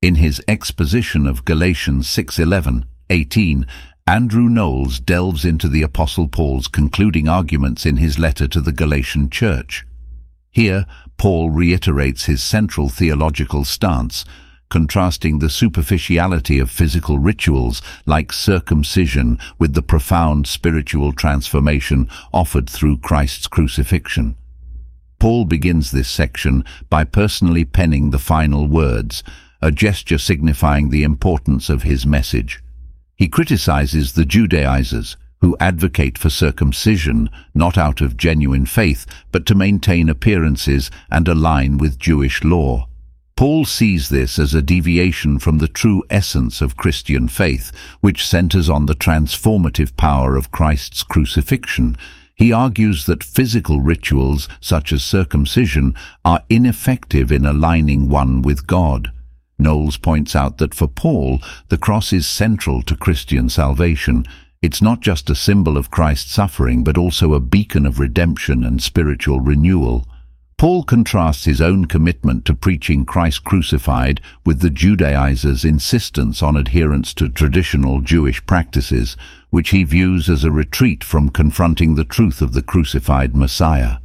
In his exposition of Galatians 6:11, 18, Andrew Knowles delves into the Apostle Paul's concluding arguments in his letter to the Galatian church. Here, Paul reiterates his central theological stance, contrasting the superficiality of physical rituals like circumcision with the profound spiritual transformation offered through Christ's crucifixion. Paul begins this section by personally penning the final words, a gesture signifying the importance of his message. He criticizes the Judaizers, who advocate for circumcision not out of genuine faith, but to maintain appearances and align with Jewish law. Paul sees this as a deviation from the true essence of Christian faith, which centers on the transformative power of Christ's crucifixion. He argues that physical rituals, such as circumcision, are ineffective in aligning one with God. Knowles points out that for Paul, the cross is central to Christian salvation. It's not just a symbol of Christ's suffering, but also a beacon of redemption and spiritual renewal. Paul contrasts his own commitment to preaching Christ crucified with the Judaizers' insistence on adherence to traditional Jewish practices, which he views as a retreat from confronting the truth of the crucified Messiah.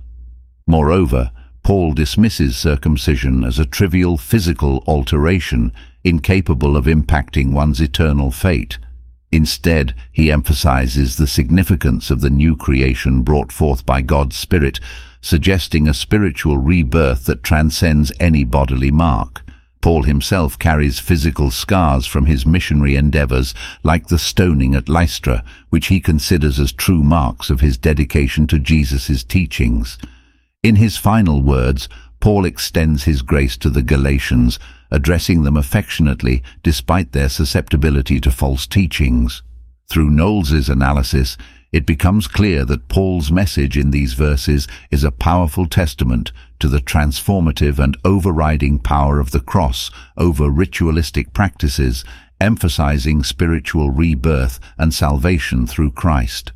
Moreover, Paul dismisses circumcision as a trivial physical alteration incapable of impacting one's eternal fate. Instead, he emphasizes the significance of the new creation brought forth by God's Spirit, suggesting a spiritual rebirth that transcends any bodily mark. Paul himself carries physical scars from his missionary endeavors, like the stoning at Lystra, which he considers as true marks of his dedication to Jesus' teachings. In his final words, Paul extends his grace to the Galatians, addressing them affectionately despite their susceptibility to false teachings. Through Knowles's analysis, it becomes clear that Paul's message in these verses is a powerful testament to the transformative and overriding power of the cross over ritualistic practices, emphasizing spiritual rebirth and salvation through Christ.